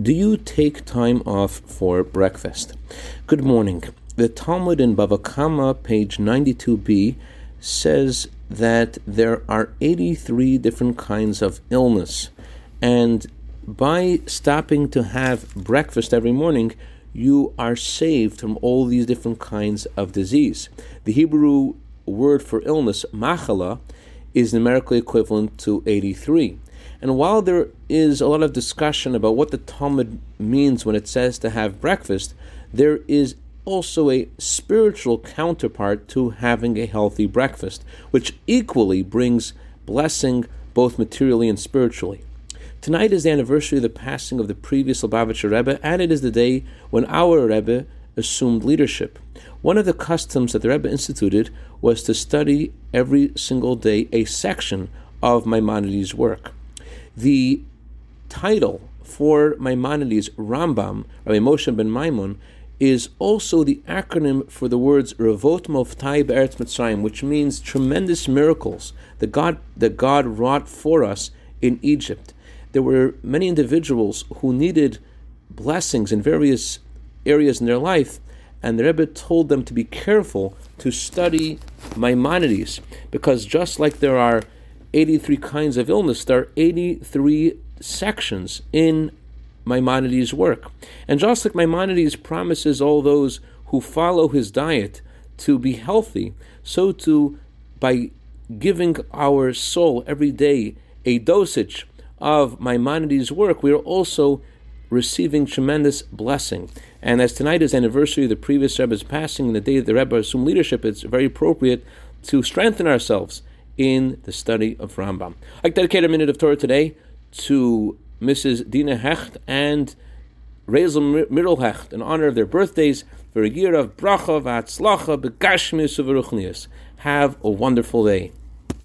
Do you take time off for breakfast? Good morning. The Talmud in Bava Kama, page 92b, says that there are 83 different kinds of illness. And by stopping to have breakfast every morning, you are saved from all these different kinds of disease. The Hebrew word for illness, machala, is numerically equivalent to 83. And while there is a lot of discussion about what the Talmud means when it says to have breakfast, there is also a spiritual counterpart to having a healthy breakfast, which equally brings blessing both materially and spiritually. Tonight is the anniversary of the passing of the previous Lubavitcher Rebbe, and it is the day when our Rebbe assumed leadership. One of the customs that the Rebbe instituted was to study every single day a section of Maimonides' work. The title for Maimonides, Rambam, Rabbi Moshe ben Maimon, is also the acronym for the words Ravot Moftai Be'eretz Mitzrayim, which means tremendous miracles that God, that God wrought for us in Egypt. There were many individuals who needed blessings in various areas in their life, and the Rebbe told them to be careful to study Maimonides, because just like there are 83 kinds of illness, there are 83 sections in Maimonides' work. And just like Maimonides promises all those who follow his diet to be healthy, so too, by giving our soul every day a dosage of Maimonides' work, we are also receiving tremendous blessing. And as tonight is anniversary of the previous Rebbe's passing, and the day that the Rebbe assumed leadership, it's very appropriate to strengthen ourselves in the study of Rambam. I dedicate a minute of Torah today to Mrs. Dina Hecht and Rezel Mirel Hecht in honor of their birthdays. Have a wonderful day.